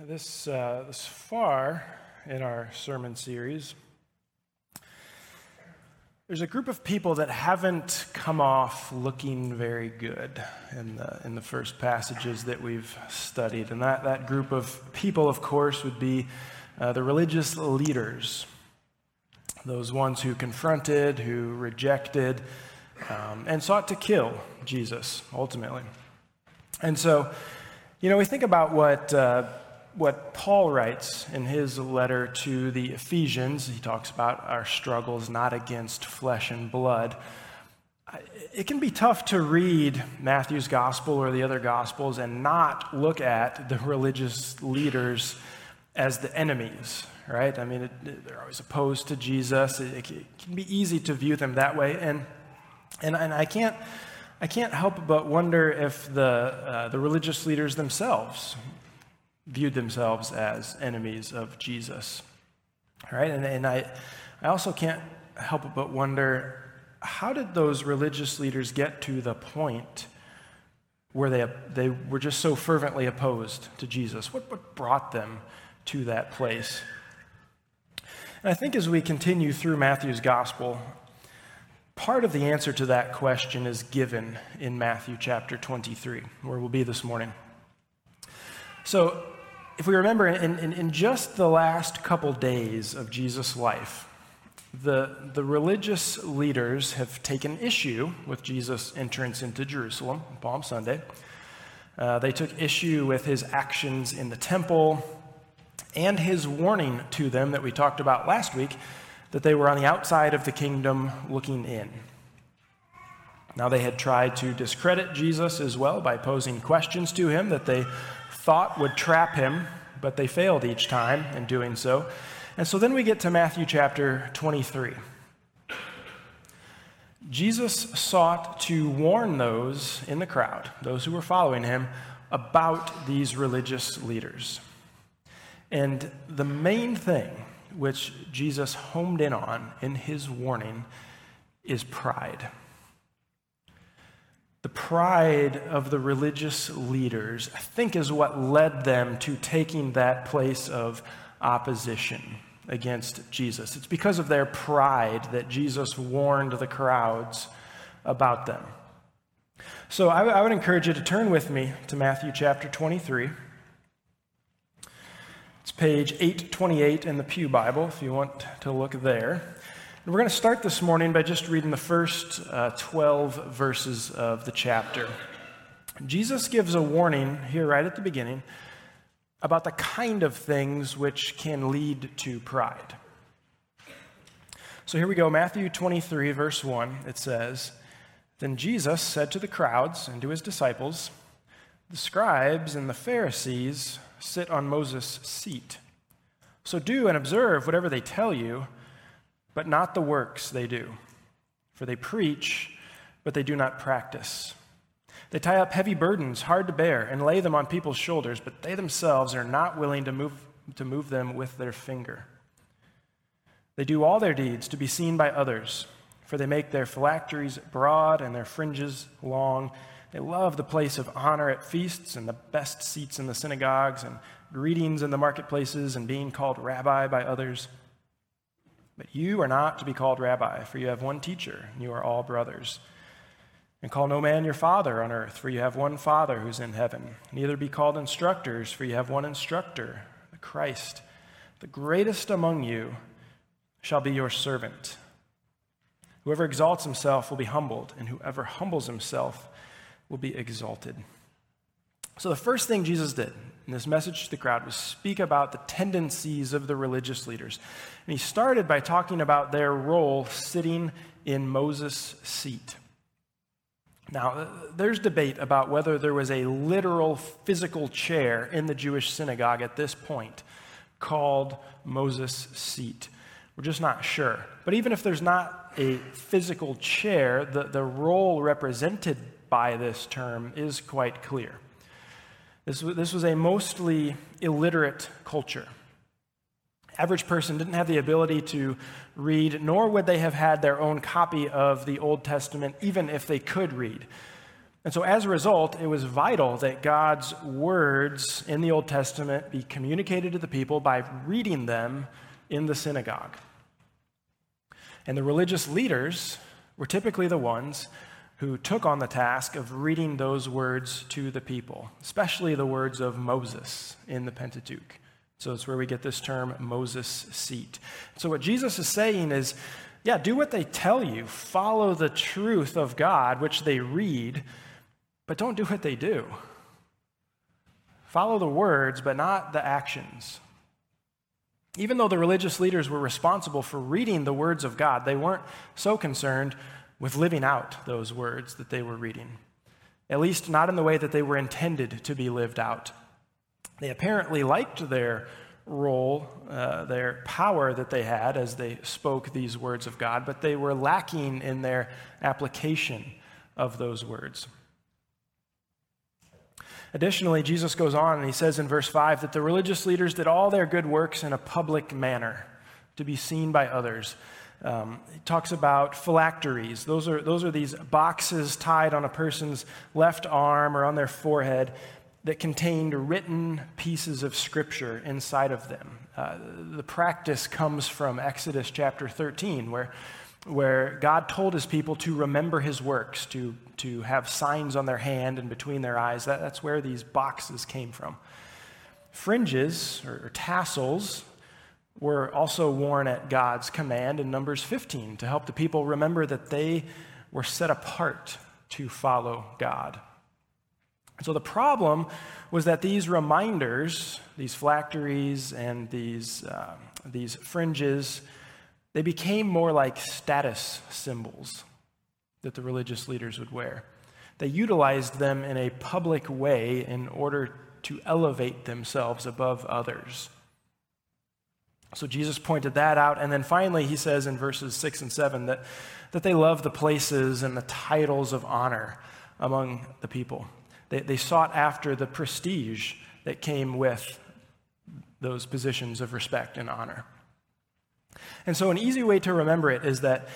this, uh, this far in our sermon series, there's a group of people that haven't come off looking very good in the, in the first passages that we've studied. And that, that group of people, of course, would be uh, the religious leaders, those ones who confronted, who rejected, um, and sought to kill Jesus ultimately. And so, you know, we think about what. Uh, what Paul writes in his letter to the Ephesians. He talks about our struggles not against flesh and blood. It can be tough to read Matthew's gospel or the other gospels and not look at the religious leaders as the enemies, right? I mean, it, they're always opposed to Jesus. It, it, can be easy to view them that way. And, and, and I, can't, I can't help but wonder if the, uh, the religious leaders themselves viewed themselves as enemies of Jesus. All right, and, and I, I also can't help but wonder how did those religious leaders get to the point where they, they were just so fervently opposed to Jesus? What, what brought them to that place? And I think as we continue through Matthew's gospel, part of the answer to that question is given in Matthew chapter 23, where we'll be this morning. So, if we remember, in, in, in, just the last couple days of Jesus' life, the, the religious leaders have taken issue with Jesus' entrance into Jerusalem Palm Sunday. Uh, they took issue with his actions in the temple and his warning to them that we talked about last week that they were on the outside of the kingdom looking in. Now, they had tried to discredit Jesus as well by posing questions to him that they thought would trap him, but they failed each time in doing so. And so then we get to Matthew chapter 23. Jesus sought to warn those in the crowd, those who were following him, about these religious leaders. And the main thing which Jesus homed in on in his warning is pride. The pride of the religious leaders, I think, is what led them to taking that place of opposition against Jesus. It's because of their pride that Jesus warned the crowds about them. So I, I would encourage you to turn with me to Matthew chapter 23. It's page 828 in the Pew Bible if you want to look there. And we're going to start this morning by just reading the first uh, 12 verses of the chapter. Jesus gives a warning here right at the beginning about the kind of things which can lead to pride. So here we go, Matthew 23, verse 1. It says, Then Jesus said to the crowds and to his disciples, The scribes and the Pharisees sit on Moses' seat. So do and observe whatever they tell you but not the works they do. For they preach, but they do not practice. They tie up heavy burdens, hard to bear, and lay them on people's shoulders, but they themselves are not willing to move, to move them with their finger. They do all their deeds to be seen by others, for they make their phylacteries broad and their fringes long. They love the place of honor at feasts and the best seats in the synagogues and greetings in the marketplaces and being called rabbi by others. But you are not to be called rabbi, for you have one teacher, and you are all brothers. And call no man your father on earth, for you have one Father who's in heaven. Neither be called instructors, for you have one instructor, the Christ. The greatest among you shall be your servant. Whoever exalts himself will be humbled, and whoever humbles himself will be exalted. So, the first thing Jesus did in this message to the crowd was speak about the tendencies of the religious leaders. And he started by talking about their role sitting in Moses' seat. Now, uh, there's debate about whether there was a literal physical chair in the Jewish synagogue at this point called Moses' seat. We're just not sure. But even if there's not a physical chair, the, the role represented by this term is quite clear. This, this was a mostly illiterate culture. Average person didn't have the ability to read, nor would they have had their own copy of the Old Testament, even if they could read. And so, as a result, it was vital that God's words in the Old Testament be communicated to the people by reading them in the synagogue. And the religious leaders were typically the ones who took on the task of reading those words to the people, especially the words of Moses in the Pentateuch. So it's where we get this term Moses' seat. So, what Jesus is saying is, yeah, do what they tell you, follow the truth of God, which they read but don't do what they do. Follow the words, but not the actions. Even though the religious leaders were responsible for reading the words of God, they weren't so concerned with living out those words that they were reading, at least not in the way that they were intended to be lived out. They apparently liked their role, uh, their power that they had as they spoke these words of God, but they were lacking in their application of those words. Additionally, Jesus goes on and he says in verse 5 that the religious leaders did all their good works in a public manner to be seen by others. Um, he talks about phylacteries. Those are, those are these boxes tied on a person's left arm or on their forehead that contained written pieces of scripture inside of them. Uh, the practice comes from Exodus chapter 13, where where God told his people to remember his works, to, to have signs on their hand and between their eyes. That, that's where these boxes came from. Fringes or, or tassels were also worn at God's command in Numbers 15 to help the people remember that they were set apart to follow God. So the problem was that these reminders, these phylacteries and these, uh, these fringes, they became more like status symbols that the religious leaders would wear. They utilized them in a public way in order to elevate themselves above others. So Jesus pointed that out. And then finally, he says in verses 6 and 7 that, that they love the places and the titles of honor among the people. They, they sought after the prestige that came with those positions of respect and honor. And so, an easy way to remember it is that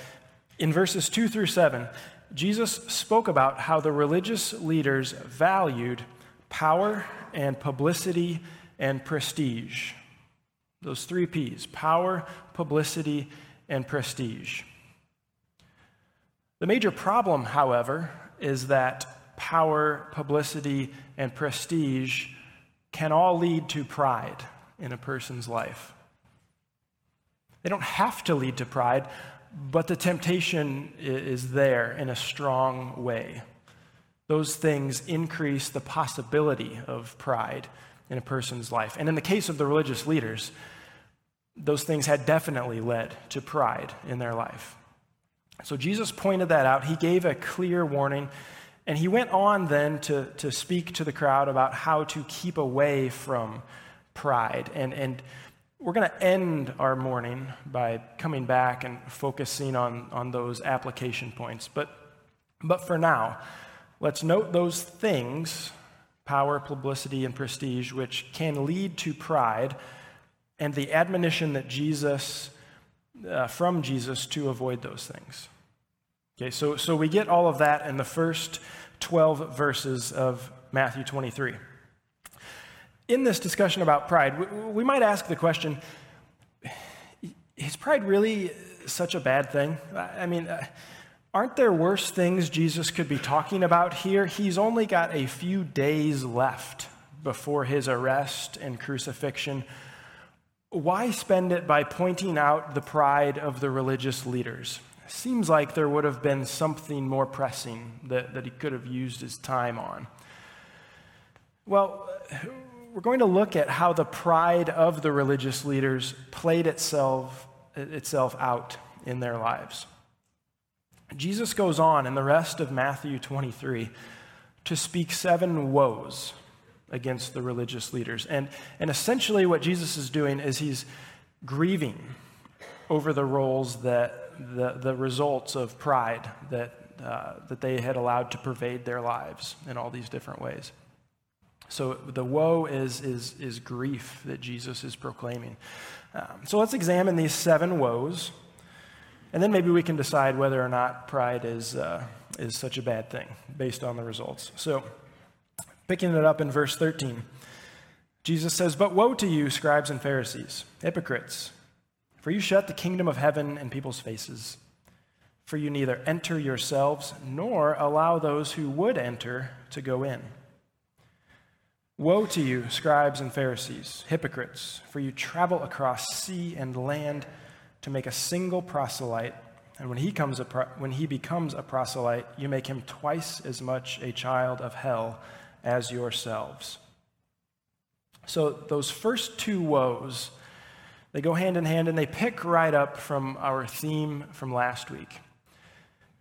in verses 2 through 7, Jesus spoke about how the religious leaders valued power and publicity and prestige. Those three P's power, publicity, and prestige. The major problem, however, is that power, publicity, and prestige can all lead to pride in a person's life. They don't have to lead to pride, but the temptation is there in a strong way. Those things increase the possibility of pride in a person's life. And in the case of the religious leaders, those things had definitely led to pride in their life. So Jesus pointed that out. He gave a clear warning. And he went on then to, to speak to the crowd about how to keep away from pride and, and we're going to end our morning by coming back and focusing on, on those application points. But, but for now, let's note those things power, publicity, and prestige, which can lead to pride, and the admonition that Jesus, uh, from Jesus, to avoid those things. Okay, so, so we get all of that in the first 12 verses of Matthew 23 in this discussion about pride, we, we might ask the question is pride really such a bad thing? I mean, uh, aren't there worse things Jesus could be talking about here? He's only got a few days left before his arrest and crucifixion. Why spend it by pointing out the pride of the religious leaders? Seems like there would have been something more pressing that, that he could have used his time on. Well, we're going to look at how the pride of the religious leaders played itself, itself out in their lives. Jesus goes on in the rest of Matthew 23 to speak seven woes against the religious leaders. And, and essentially, what Jesus is doing is he's grieving over the roles that the, the results of pride that, uh, that they had allowed to pervade their lives in all these different ways. So the woe is, is, is grief that Jesus is proclaiming. Um, so let's examine these seven woes, and then maybe we can decide whether or not pride is, uh, is such a bad thing based on the results. So, picking it up in verse 13, Jesus says, But woe to you, scribes and Pharisees, hypocrites, for you shut the kingdom of heaven in people's faces. For you neither enter yourselves nor allow those who would enter to go in. Woe to you, scribes and Pharisees, hypocrites, for you travel across sea and land to make a single proselyte, and when he, comes pro- when he becomes a proselyte, you make him twice as much a child of hell as yourselves. So, those first two woes, they go hand in hand and they pick right up from our theme from last week.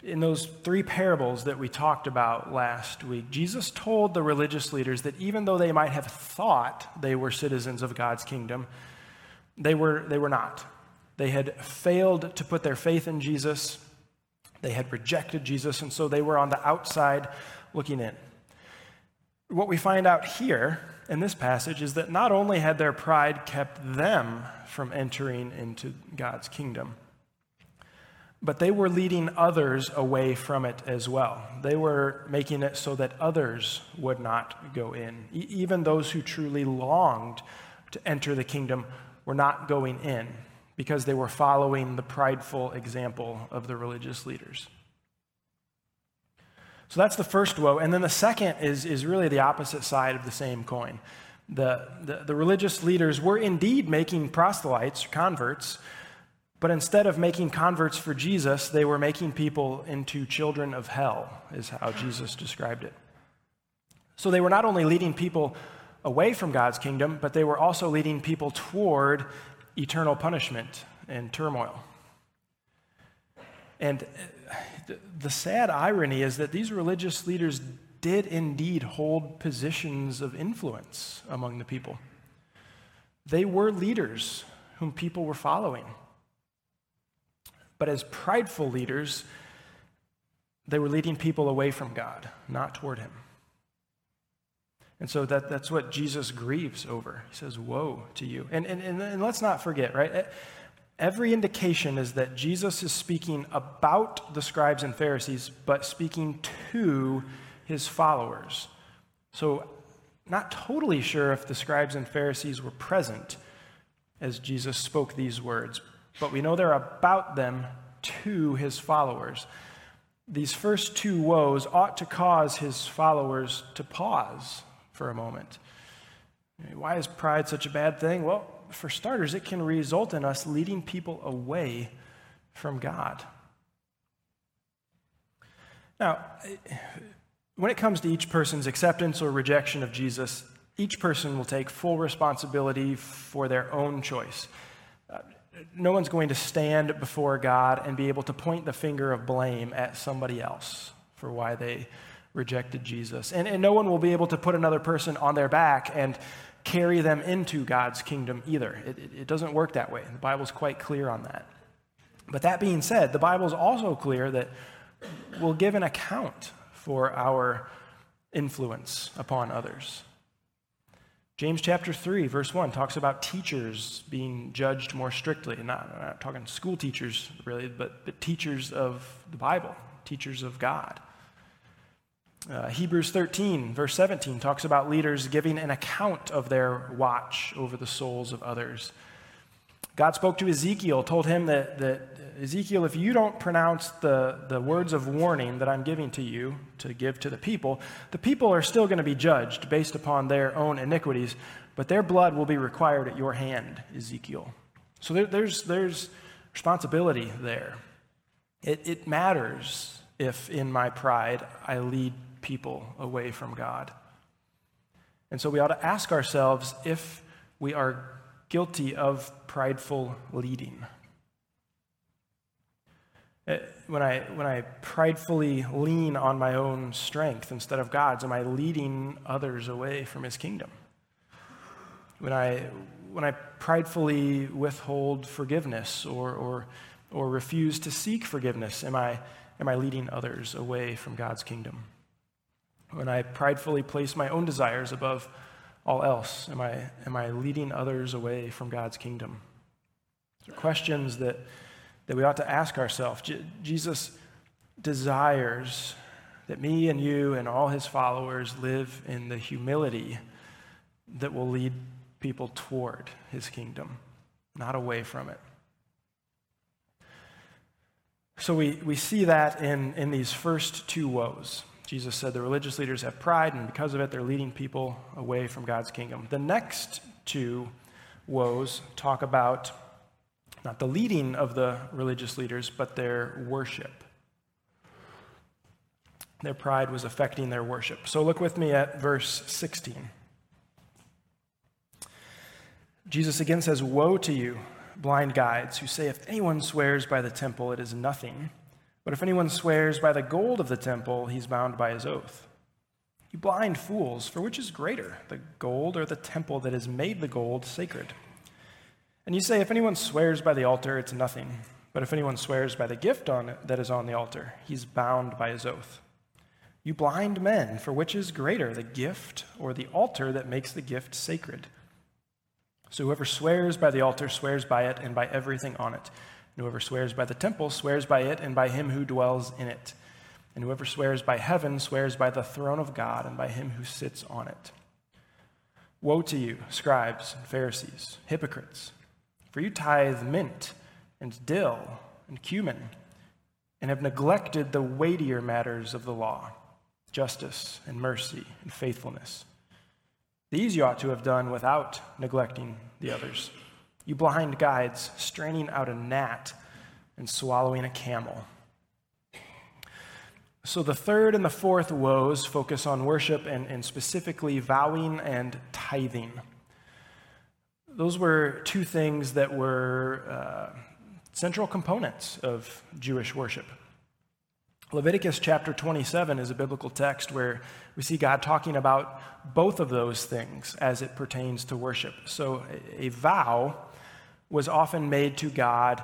In those three parables that we talked about last week, Jesus told the religious leaders that even though they might have thought they were citizens of God's kingdom, they were, they were not. They had failed to put their faith in Jesus, they had rejected Jesus, and so they were on the outside looking in. What we find out here in this passage is that not only had their pride kept them from entering into God's kingdom, but they were leading others away from it as well. They were making it so that others would not go in. E- even those who truly longed to enter the kingdom were not going in because they were following the prideful example of the religious leaders. So that's the first woe. And then the second is, is really the opposite side of the same coin. The, the, the religious leaders were indeed making proselytes, converts, but instead of making converts for Jesus, they were making people into children of hell, is how Jesus described it. So they were not only leading people away from God's kingdom, but they were also leading people toward eternal punishment and turmoil. And the sad irony is that these religious leaders did indeed hold positions of influence among the people. They were leaders whom people were following. But as prideful leaders, they were leading people away from God, not toward Him. And so that, that's what Jesus grieves over. He says, Woe to you. And, and, and, and let's not forget, right? Every indication is that Jesus is speaking about the scribes and Pharisees, but speaking to his followers. So, not totally sure if the scribes and Pharisees were present as Jesus spoke these words, but we know they're about them to his followers. These first two woes ought to cause his followers to pause for a moment. Why is pride such a bad thing? Well, for starters, it can result in us leading people away from God. Now, when it comes to each person's acceptance or rejection of Jesus, each person will take full responsibility for their own choice. Uh, no one's going to stand before God and be able to point the finger of blame at somebody else for why they rejected Jesus. And, and no one will be able to put another person on their back and carry them into God's kingdom either. It, it, it doesn't work that way. The Bible's quite clear on that. But that being said, the Bible's also clear that we'll give an account for our influence upon others. James chapter 3, verse 1 talks about teachers being judged more strictly. Not, not talking school teachers, really, but, but teachers of the Bible, teachers of God. Uh, Hebrews 13, verse 17, talks about leaders giving an account of their watch over the souls of others. God spoke to Ezekiel, told him that, that Ezekiel, if you don't pronounce the, the words of warning that I'm giving to you to give to the people, the people are still going to be judged based upon their own iniquities, but their blood will be required at your hand, Ezekiel. So there, there's, there's responsibility there. It, it matters if in my pride I lead people away from God. And so we ought to ask ourselves if we are guilty of prideful leading. Uh, when I, when I pridefully lean on my own strength instead of God's, am I leading others away from his kingdom? When I, when I pridefully withhold forgiveness or, or, or refuse to seek forgiveness, am I, am I leading others away from God's kingdom? When I pridefully place my own desires above all else, am I, am I leading others away from God's kingdom? These questions that, that we ought to ask ourselves. Je- Jesus desires that me and you and all his followers live in the humility that will lead people toward his kingdom, not away from it. So we, we see that in, in these first two woes. Jesus said the religious leaders have pride, and because of it, they're leading people away from God's kingdom. The next two woes talk about not the leading of the religious leaders, but their worship. Their pride was affecting their worship. So look with me at verse 16. Jesus again says, Woe to you, blind guides, who say, If anyone swears by the temple, it is nothing. But if anyone swears by the gold of the temple, he's bound by his oath. You blind fools, for which is greater, the gold or the temple that has made the gold sacred? And you say, If anyone swears by the altar, it's nothing. But if anyone swears by the gift on it that is on the altar, he's bound by his oath. You blind men, for which is greater, the gift or the altar that makes the gift sacred? So whoever swears by the altar swears by it and by everything on it. Whoever swears by the temple swears by it and by him who dwells in it. And whoever swears by heaven swears by the throne of God and by him who sits on it. Woe to you, scribes and Pharisees, hypocrites, for you tithe mint and dill and cumin, and have neglected the weightier matters of the law justice and mercy and faithfulness. These you ought to have done without neglecting the others. You blind guides, straining out a gnat and swallowing a camel. So the third and the fourth woes focus on worship and, and specifically vowing and tithing. Those were two things that were uh, central components of Jewish worship. Leviticus chapter 27 is a biblical text where we see God talking about both of those things as it pertains to worship. So, a, a vow was often made to God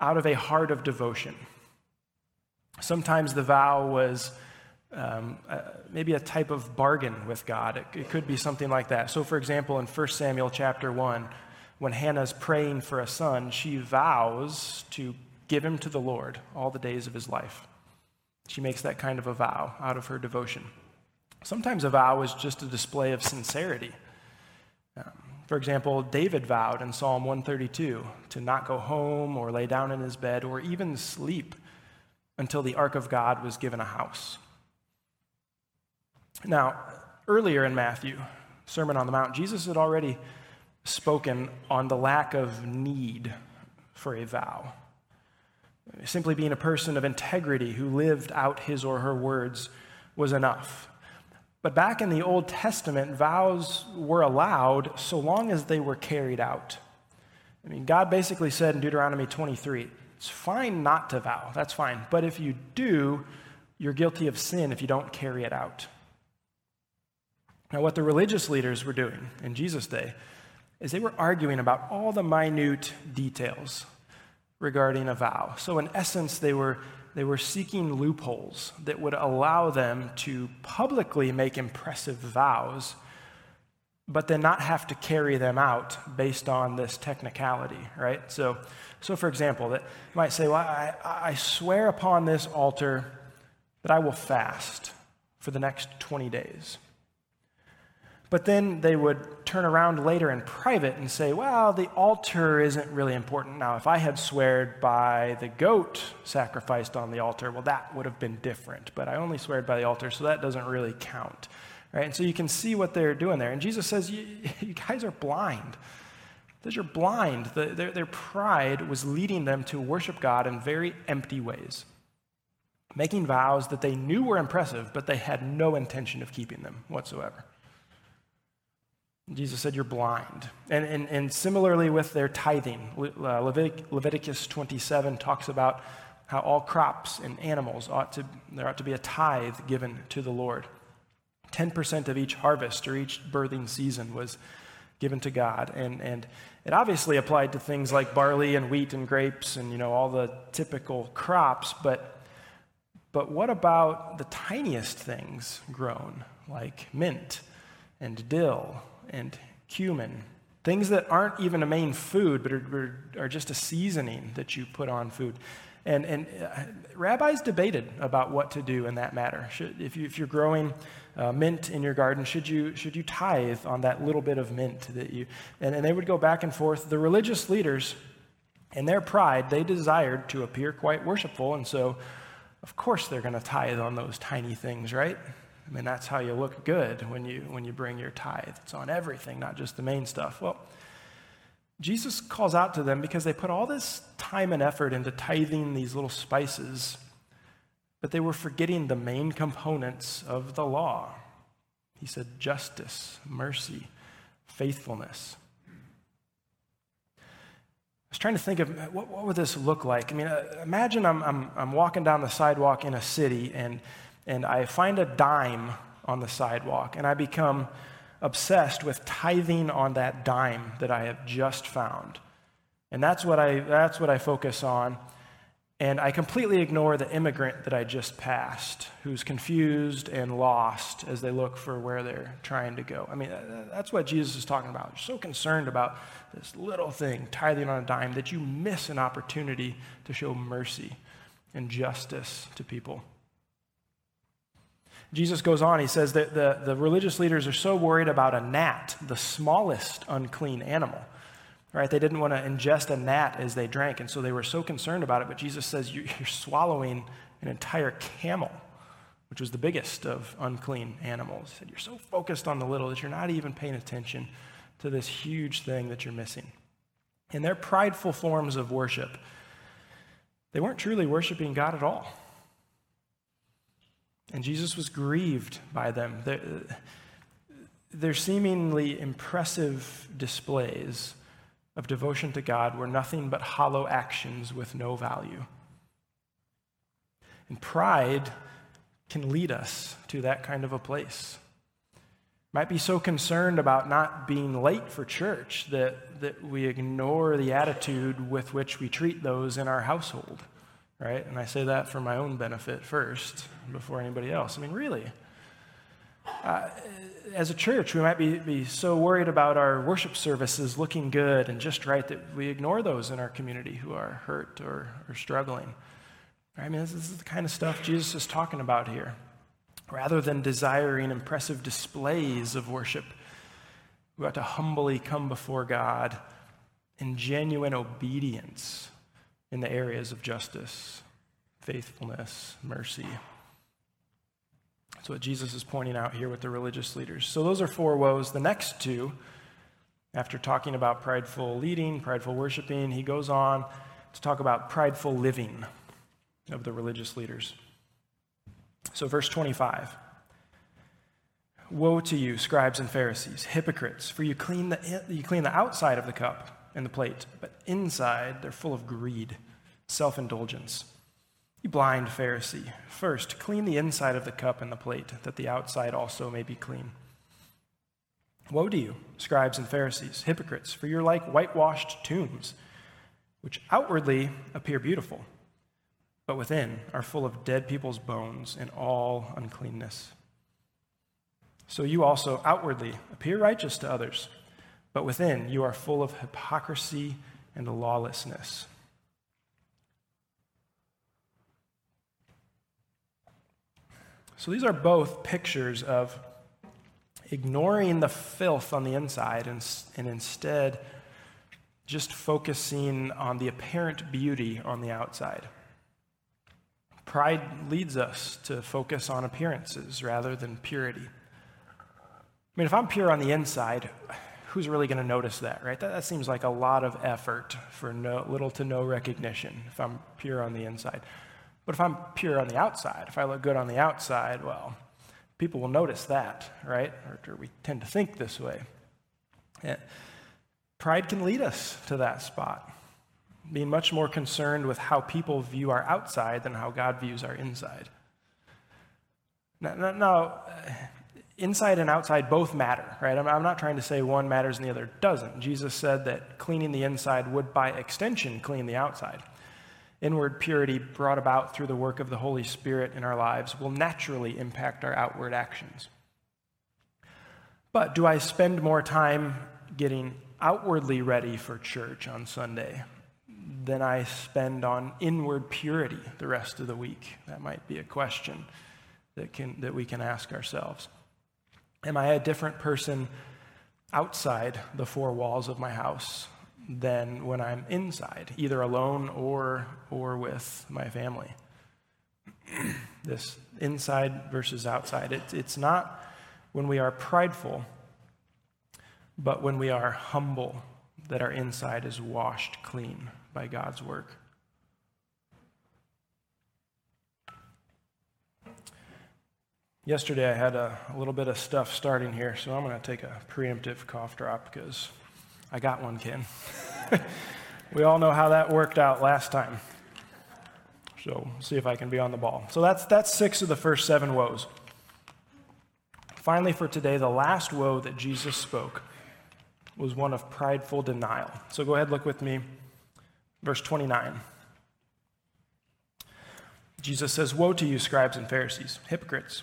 out of a heart of devotion. Sometimes the vow was um, uh, maybe a type of bargain with God. It, it could be something like that. So, for example, in 1 Samuel chapter 1, when Hannah's praying for a son, she vows to give him to the Lord all the days of his life. She makes that kind of a vow out of her devotion. Sometimes a vow is just a display of sincerity. Um, for example, David vowed in Psalm 132 to not go home or lay down in his bed or even sleep until the ark of God was given a house. Now, earlier in Matthew, Sermon on the Mount, Jesus had already spoken on the lack of need for a vow. Simply being a person of integrity who lived out his or her words was enough. But back in the Old Testament, vows were allowed so long as they were carried out. I mean, God basically said in Deuteronomy 23 it's fine not to vow, that's fine. But if you do, you're guilty of sin if you don't carry it out. Now, what the religious leaders were doing in Jesus' day is they were arguing about all the minute details regarding a vow. So, in essence, they were, they were seeking loopholes that would allow them to publicly make impressive vows, but then not have to carry them out based on this technicality, right? So, so for example, that you might say, Well, I, I swear upon this altar that I will fast for the next 20 days. But then they would turn around later in private and say, well, the altar isn't really important. Now, if I had sweared by the goat sacrificed on the altar, well, that would have been different. But I only sweared by the altar, so that doesn't really count. Right? And so you can see what they're doing there. And Jesus says, you, you guys are blind. Because you're blind. The, their, their pride was leading them to worship God in very empty ways, making vows that they knew were impressive, but they had no intention of keeping them whatsoever. Jesus said, You're blind. And, and, and similarly with their tithing, uh, Leviticus 27 talks about how all crops and animals ought to, there ought to be a tithe given to the Lord. 10% of each harvest or each birthing season was given to God. And, and it obviously applied to things like barley and wheat and grapes and, you know, all the typical crops. But, but what about the tiniest things grown, like mint and dill and cumin. Things that aren't even a main food, but are, are, just a seasoning that you put on food. And, and uh, rabbis debated about what to do in that matter. Should, if, you, if you're growing uh, mint in your garden, should you, should you tithe on that little bit of mint that you, and, and they would go back and forth. The religious leaders, in their pride, they desired to appear quite worshipful, and so, of course, they're going to tithe on those tiny things, right? I mean, that's how you look good when you, when you bring your tithe. It's on everything, not just the main stuff. Well, Jesus calls out to them because they put all this time and effort into tithing these little spices, but they were forgetting the main components of the law. He said justice, mercy, faithfulness. I was trying to think of what, what would this look like? I mean, uh, imagine I'm, I'm, I'm walking down the sidewalk in a city and, and I find a dime on the sidewalk and I become obsessed with tithing on that dime that I have just found. And that's what I, that's what I focus on. And I completely ignore the immigrant that I just passed, who's confused and lost as they look for where they're trying to go. I mean, that's what Jesus is talking about. You're so concerned about this little thing, tithing on a dime, that you miss an opportunity to show mercy and justice to people. Jesus goes on, he says that the, the religious leaders are so worried about a gnat, the smallest unclean animal. Right? They didn't want to ingest a gnat as they drank, and so they were so concerned about it. But Jesus says, You're swallowing an entire camel, which was the biggest of unclean animals. Said, You're so focused on the little that you're not even paying attention to this huge thing that you're missing. In their prideful forms of worship, they weren't truly worshiping God at all. And Jesus was grieved by them. Their, their seemingly impressive displays of devotion to God were nothing but hollow actions with no value. And pride can lead us to that kind of a place. Might be so concerned about not being late for church that, that we ignore the attitude with which we treat those in our household right? And I say that for my own benefit first before anybody else. I mean, really. Uh, as a church, we might be, be so worried about our worship services looking good and just right that we ignore those in our community who are hurt or, or struggling. I mean, this is the kind of stuff Jesus is talking about here. Rather than desiring impressive displays of worship, we ought to humbly come before God in genuine obedience in the areas of justice, faithfulness, mercy. That's what Jesus is pointing out here with the religious leaders. So those are four woes. The next two, after talking about prideful leading, prideful worshiping, he goes on to talk about prideful living of the religious leaders. So, verse 25 Woe to you, scribes and Pharisees, hypocrites, for you clean the, you clean the outside of the cup and the plate, but inside they're full of greed, self indulgence. You blind Pharisee, first clean the inside of the cup and the plate, that the outside also may be clean. Woe to you, scribes and Pharisees, hypocrites, for you're like whitewashed tombs, which outwardly appear beautiful, but within are full of dead people's bones and all uncleanness. So you also outwardly appear righteous to others but within you are full of hypocrisy and lawlessness. So these are both pictures of ignoring the filth on the inside and, and instead just focusing on the apparent beauty on the outside. Pride leads us to focus on appearances rather than purity. I mean, if I'm pure on the inside, who's really going to notice that, right? That, that, seems like a lot of effort for no, little to no recognition if I'm pure on the inside. But if I'm pure on the outside, if I look good on the outside, well, people will notice that, right? Or, or we tend to think this way. Yeah. Pride can lead us to that spot, being much more concerned with how people view our outside than how God views our inside. Now, now, now eh, inside and outside both matter, right? I'm, I'm, not trying to say one matters and the other doesn't. Jesus said that cleaning the inside would, by extension, clean the outside. Inward purity brought about through the work of the Holy Spirit in our lives will naturally impact our outward actions. But do I spend more time getting outwardly ready for church on Sunday than I spend on inward purity the rest of the week? That might be a question that, can, that we can ask ourselves. Am I a different person outside the four walls of my house than when I'm inside, either alone or, or with my family? this inside versus outside. It, it's not when we are prideful, but when we are humble that our inside is washed clean by God's work. Yesterday, I had a, a, little bit of stuff starting here, so I'm going to take a preemptive cough drop because I got one, Ken. we all know how that worked out last time. So, see if I can be on the ball. So, that's, that's six of the first seven woes. Finally, for today, the last woe that Jesus spoke was one of prideful denial. So, go ahead, look with me. Verse 29. Jesus says, Woe to you, scribes and Pharisees, hypocrites!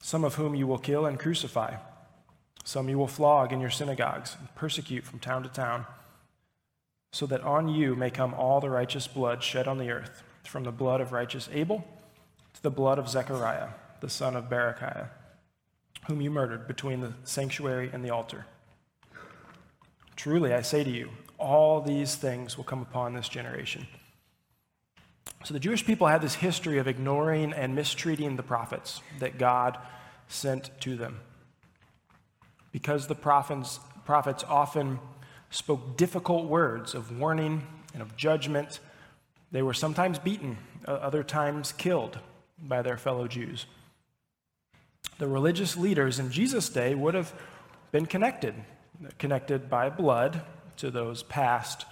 some of whom you will kill and crucify. Some you will flog in your synagogues and persecute from town to town, so that on you may come all the righteous blood shed on the earth, from the blood of righteous Abel to the blood of Zechariah, the son of Berechiah, whom you murdered between the sanctuary and the altar. Truly, I say to you, all these things will come upon this generation. So the Jewish people had this history of ignoring and mistreating the prophets that God sent to them. Because the prophets, prophets often spoke difficult words of warning and of judgment, they were sometimes beaten, other times killed by their fellow Jews. The religious leaders in Jesus' day would have been connected, connected by blood to those past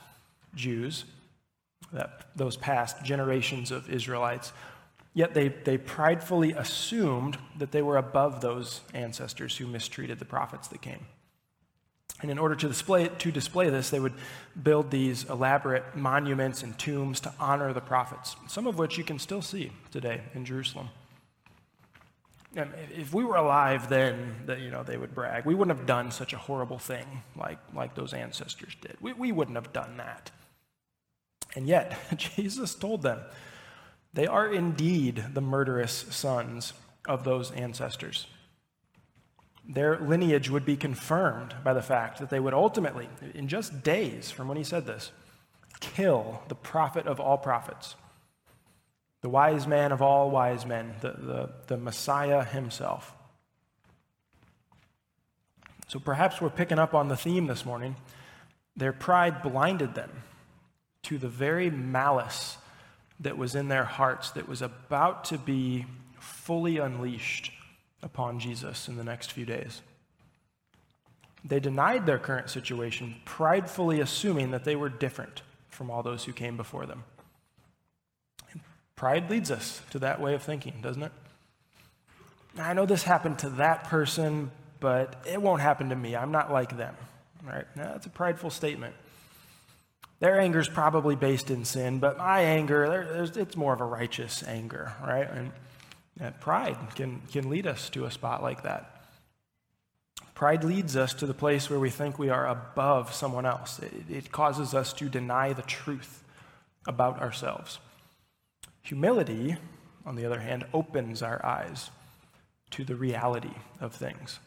Jews that, those past generations of Israelites. Yet they, they pridefully assumed that they were above those ancestors who mistreated the prophets that came. And in order to display, to display this, they would build these elaborate monuments and tombs to honor the prophets, some of which you can still see today in Jerusalem. And if we were alive then, that, you know, they would brag. We wouldn't have done such a horrible thing like, like those ancestors did. We, we wouldn't have done that. And yet, Jesus told them they are indeed the murderous sons of those ancestors. Their lineage would be confirmed by the fact that they would ultimately, in just days from when he said this, kill the prophet of all prophets, the wise man of all wise men, the, the, the Messiah himself. So perhaps we're picking up on the theme this morning. Their pride blinded them to the very malice that was in their hearts that was about to be fully unleashed upon Jesus in the next few days. They denied their current situation, pridefully assuming that they were different from all those who came before them. Pride leads us to that way of thinking, doesn't it? I know this happened to that person, but it won't happen to me. I'm not like them. Right? Now, that's a prideful statement. Their anger is probably based in sin, but my anger, it's more of a righteous anger, right? And, pride can, can lead us to a spot like that. Pride leads us to the place where we think we are above someone else. It, it causes us to deny the truth about ourselves. Humility, on the other hand, opens our eyes to the reality of things.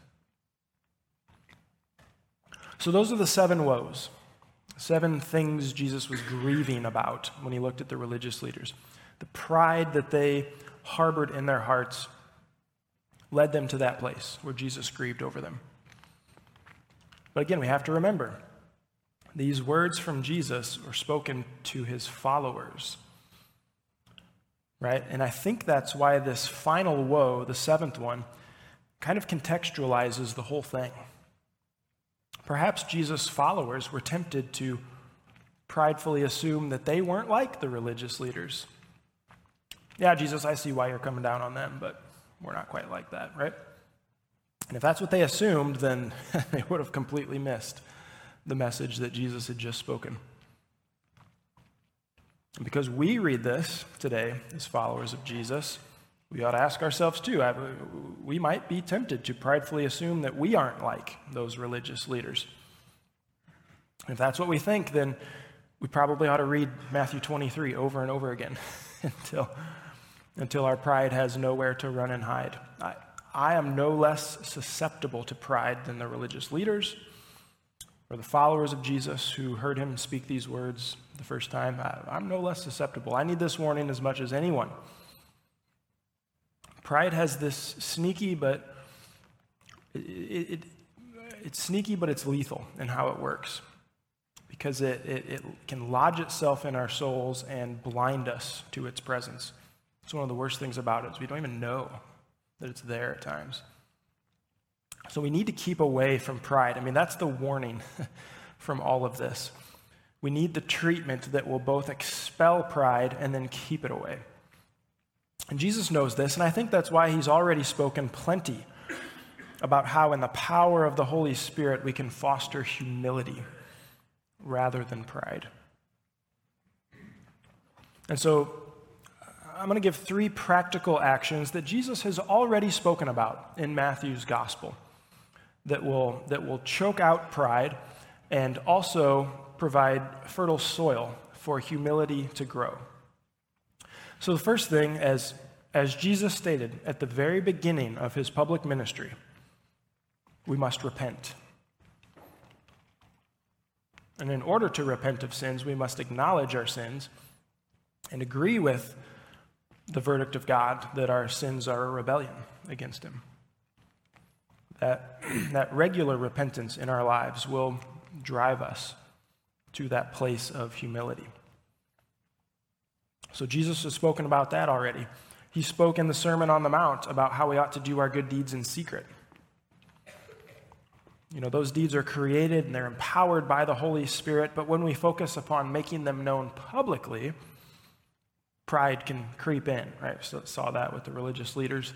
So, those are the seven woes. Seven things Jesus was grieving about when he looked at the religious leaders. The pride that they harbored in their hearts led them to that place where Jesus grieved over them. But again, we have to remember these words from Jesus were spoken to his followers. Right? And I think that's why this final woe, the seventh one, kind of contextualizes the whole thing. Perhaps Jesus' followers were tempted to pridefully assume that they weren't like the religious leaders. Yeah, Jesus, I see why you're coming down on them, but we're not quite like that, right? And if that's what they assumed, then they would have completely missed the message that Jesus had just spoken. Because we read this today as followers of Jesus, we ought to ask ourselves too. We might be tempted to pridefully assume that we aren't like those religious leaders. If that's what we think, then we probably ought to read Matthew 23 over and over again until, until our pride has nowhere to run and hide. I, I am no less susceptible to pride than the religious leaders or the followers of Jesus who heard him speak these words the first time. I, I'm no less susceptible. I need this warning as much as anyone. Pride has this sneaky, but it, it, it's sneaky, but it's lethal in how it works because it, it, it, can lodge itself in our souls and blind us to its presence. It's one of the worst things about it is we don't even know that it's there at times. So we need to keep away from pride. I mean, that's the warning from all of this. We need the treatment that will both expel pride and then keep it away. And Jesus knows this, and I think that's why he's already spoken plenty about how, in the power of the Holy Spirit, we can foster humility rather than pride. And so I'm going to give three practical actions that Jesus has already spoken about in Matthew's gospel that will, that will choke out pride and also provide fertile soil for humility to grow. So, the first thing, as, as Jesus stated at the very beginning of his public ministry, we must repent. And in order to repent of sins, we must acknowledge our sins and agree with the verdict of God that our sins are a rebellion against Him. That, that regular repentance in our lives will drive us to that place of humility. So Jesus has spoken about that already. He spoke in the Sermon on the Mount about how we ought to do our good deeds in secret. You know, those deeds are created and they're empowered by the Holy Spirit, but when we focus upon making them known publicly, pride can creep in, right? So saw that with the religious leaders.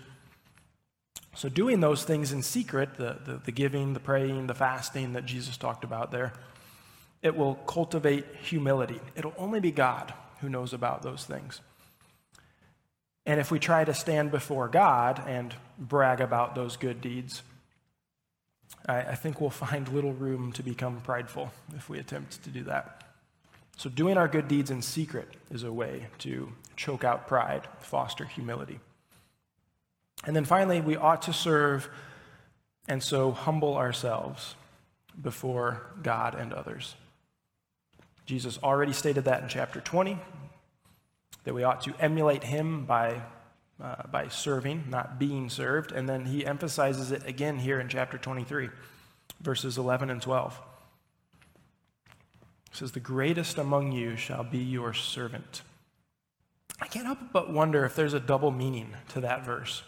So doing those things in secret, the, the, the giving, the praying, the fasting that Jesus talked about there, it will cultivate humility. It'll only be God who knows about those things. And if we try to stand before God and brag about those good deeds, I, I think we'll find little room to become prideful if we attempt to do that. So, doing our good deeds in secret is a way to choke out pride, foster humility. And then finally, we ought to serve and so humble ourselves before God and others. Jesus already stated that in chapter 20, that we ought to emulate him by uh, by serving, not being served. And then he emphasizes it again here in chapter 23, verses 11 and 12. He says, The greatest among you shall be your servant. I can't help but wonder if there's a double meaning to that verse.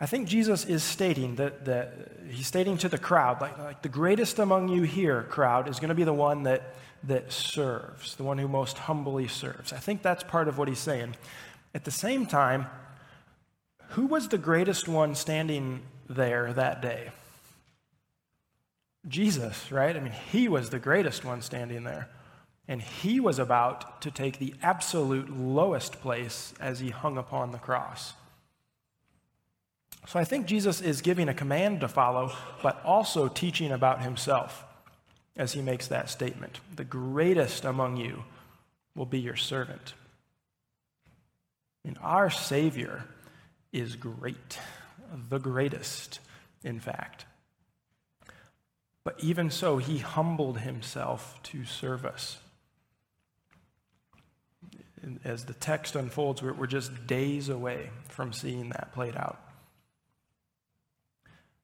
I think Jesus is stating that, that he's stating to the crowd, like, like the greatest among you here, crowd, is going to be the one that, that serves, the one who most humbly serves. I think that's part of what he's saying. At the same time, who was the greatest one standing there that day? Jesus, right? I mean, he was the greatest one standing there. And he was about to take the absolute lowest place as he hung upon the cross. So I think Jesus is giving a command to follow, but also teaching about himself as he makes that statement. The greatest among you will be your servant. And our Savior is great, the greatest, in fact. But even so, he humbled himself to serve us. As the text unfolds, we're just days away from seeing that played out.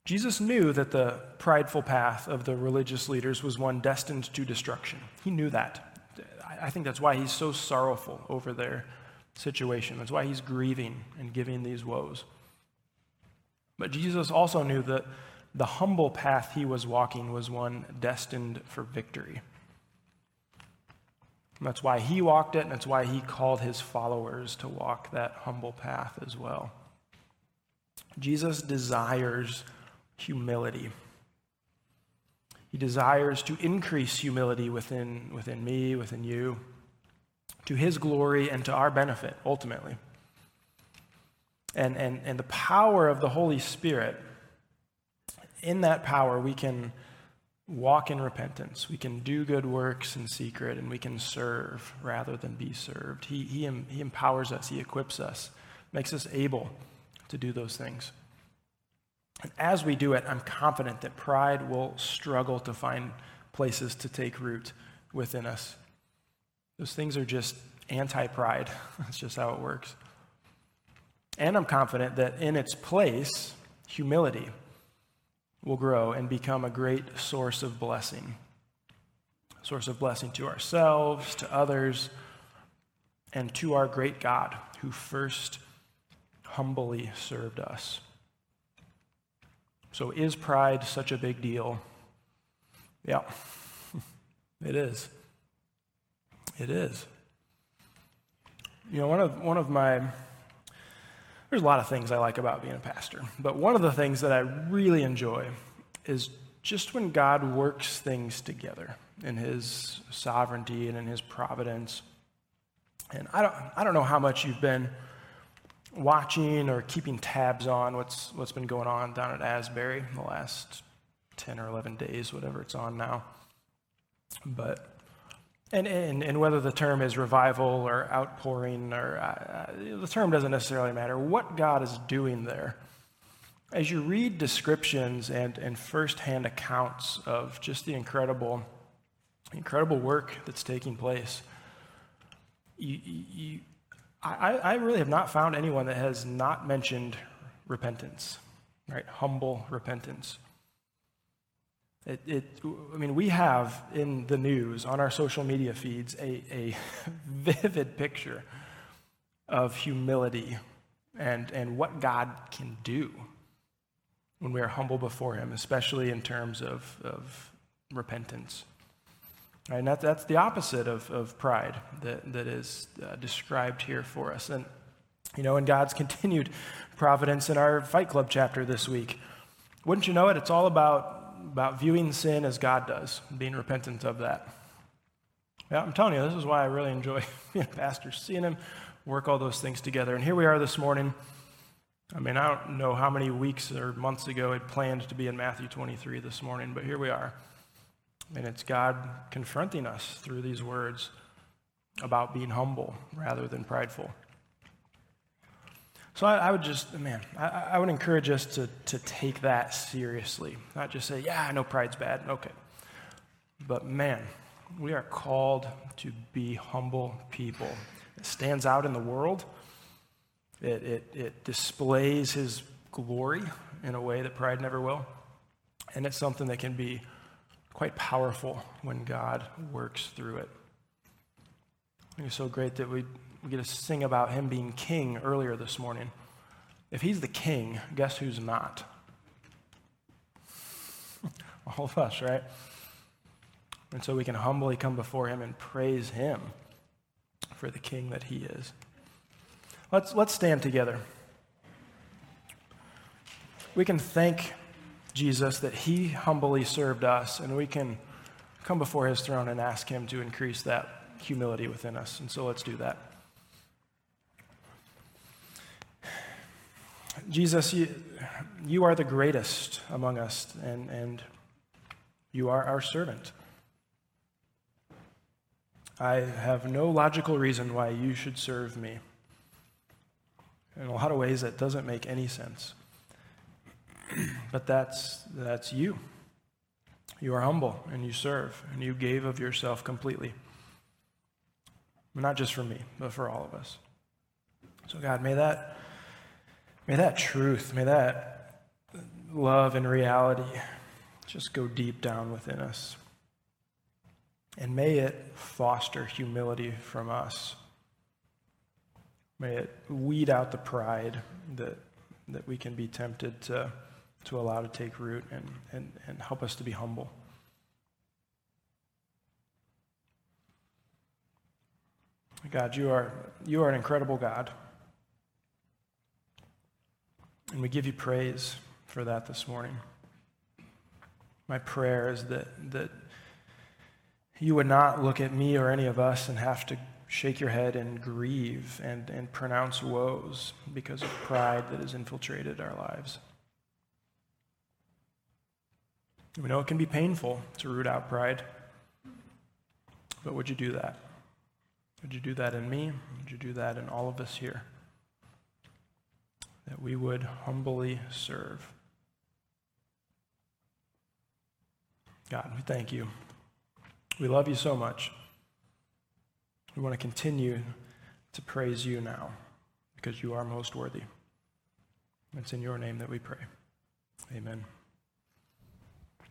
Jesus knew that the prideful path of the religious leaders was one destined to destruction. He knew that. I think that's why he's so sorrowful over their situation. That's why he's grieving and giving these woes. But Jesus also knew that the humble path he was walking was one destined for victory. And that's why he walked it, and that's why he called his followers to walk that humble path as well. Jesus desires humility. He desires to increase humility within, within me, within you, to his glory and to our benefit, ultimately. And, and, and the power of the Holy Spirit, in that power, we can walk in repentance. We can do good works in secret, and we can serve rather than be served. He, he, he empowers us, He equips us, makes us able to do those things. And as we do it, I'm confident that pride will struggle to find places to take root within us. Those things are just anti pride. That's just how it works. And I'm confident that in its place, humility will grow and become a great source of blessing. A Source of blessing to ourselves, to others, and to our great God who first humbly served us. So, is pride such a big deal? Yeah, it is. It is. You know, one of, one of my, there's a lot of things I like about being a pastor, but one of the things that I really enjoy is just when God works things together in his sovereignty and in his providence. And I don't, I don't know how much you've been watching or keeping tabs on what's, what's been going on down at Asbury in the last 10 or 11 days, whatever it's on now. But, and, and, and whether the term is revival or outpouring, or uh, uh, the term doesn't necessarily matter. What God is doing there, as you read descriptions and, and firsthand accounts of just the incredible, incredible work that's taking place, you, you, I, I really have not found anyone that has not mentioned repentance, right? Humble repentance. It, it, I mean, we have in the news, on our social media feeds, a, a vivid picture of humility and, and what God can do when we are humble before Him, especially in terms of, of repentance. Right, and that, that's the opposite of, of pride that, that is uh, described here for us. And, you know, in God's continued providence in our Fight Club chapter this week, wouldn't you know it? It's all about, about viewing sin as God does, being repentant of that. Yeah, I'm telling you, this is why I really enjoy being a pastor, seeing him work all those things together. And here we are this morning. I mean, I don't know how many weeks or months ago I'd planned to be in Matthew 23 this morning, but here we are. And it's God confronting us through these words about being humble rather than prideful. So I, I would just, man, I, I, would encourage us to, to take that seriously. Not just say, yeah, I know pride's bad. Okay. But man, we are called to be humble people. It stands out in the world, it, it, it displays his glory in a way that pride never will. And it's something that can be quite powerful when God works through it. It's so great that we, we get to sing about him being king earlier this morning. If he's the king, guess who's not? All of us, right? And so we can humbly come before him and praise him for the king that he is. Let's, let's stand together. We can thank Jesus that he humbly served us, and we can come before his throne and ask him to increase that humility within us. And so let's do that. Jesus, you, you are the greatest among us, and, and you are our servant. I have no logical reason why you should serve me. In a lot of ways, that doesn't make any sense. But that's, that's you. You are humble and you serve and you gave of yourself completely. Not just for me, but for all of us. So God, may that, may that truth, may that love and reality just go deep down within us. And may it foster humility from us. May it weed out the pride that, that we can be tempted to to allow to take root and, and, and help us to be humble. God, you are, you are an incredible God. And we give you praise for that this morning. My prayer is that, that you would not look at me or any of us and have to shake your head and grieve and, and pronounce woes because of pride that has infiltrated our lives. We know it can be painful to root out pride, but would you do that? Would you do that in me? Would you do that in all of us here? That we would humbly serve. God, we thank you. We love you so much. We want to continue to praise you now because you are most worthy. It's in your name that we pray. Amen.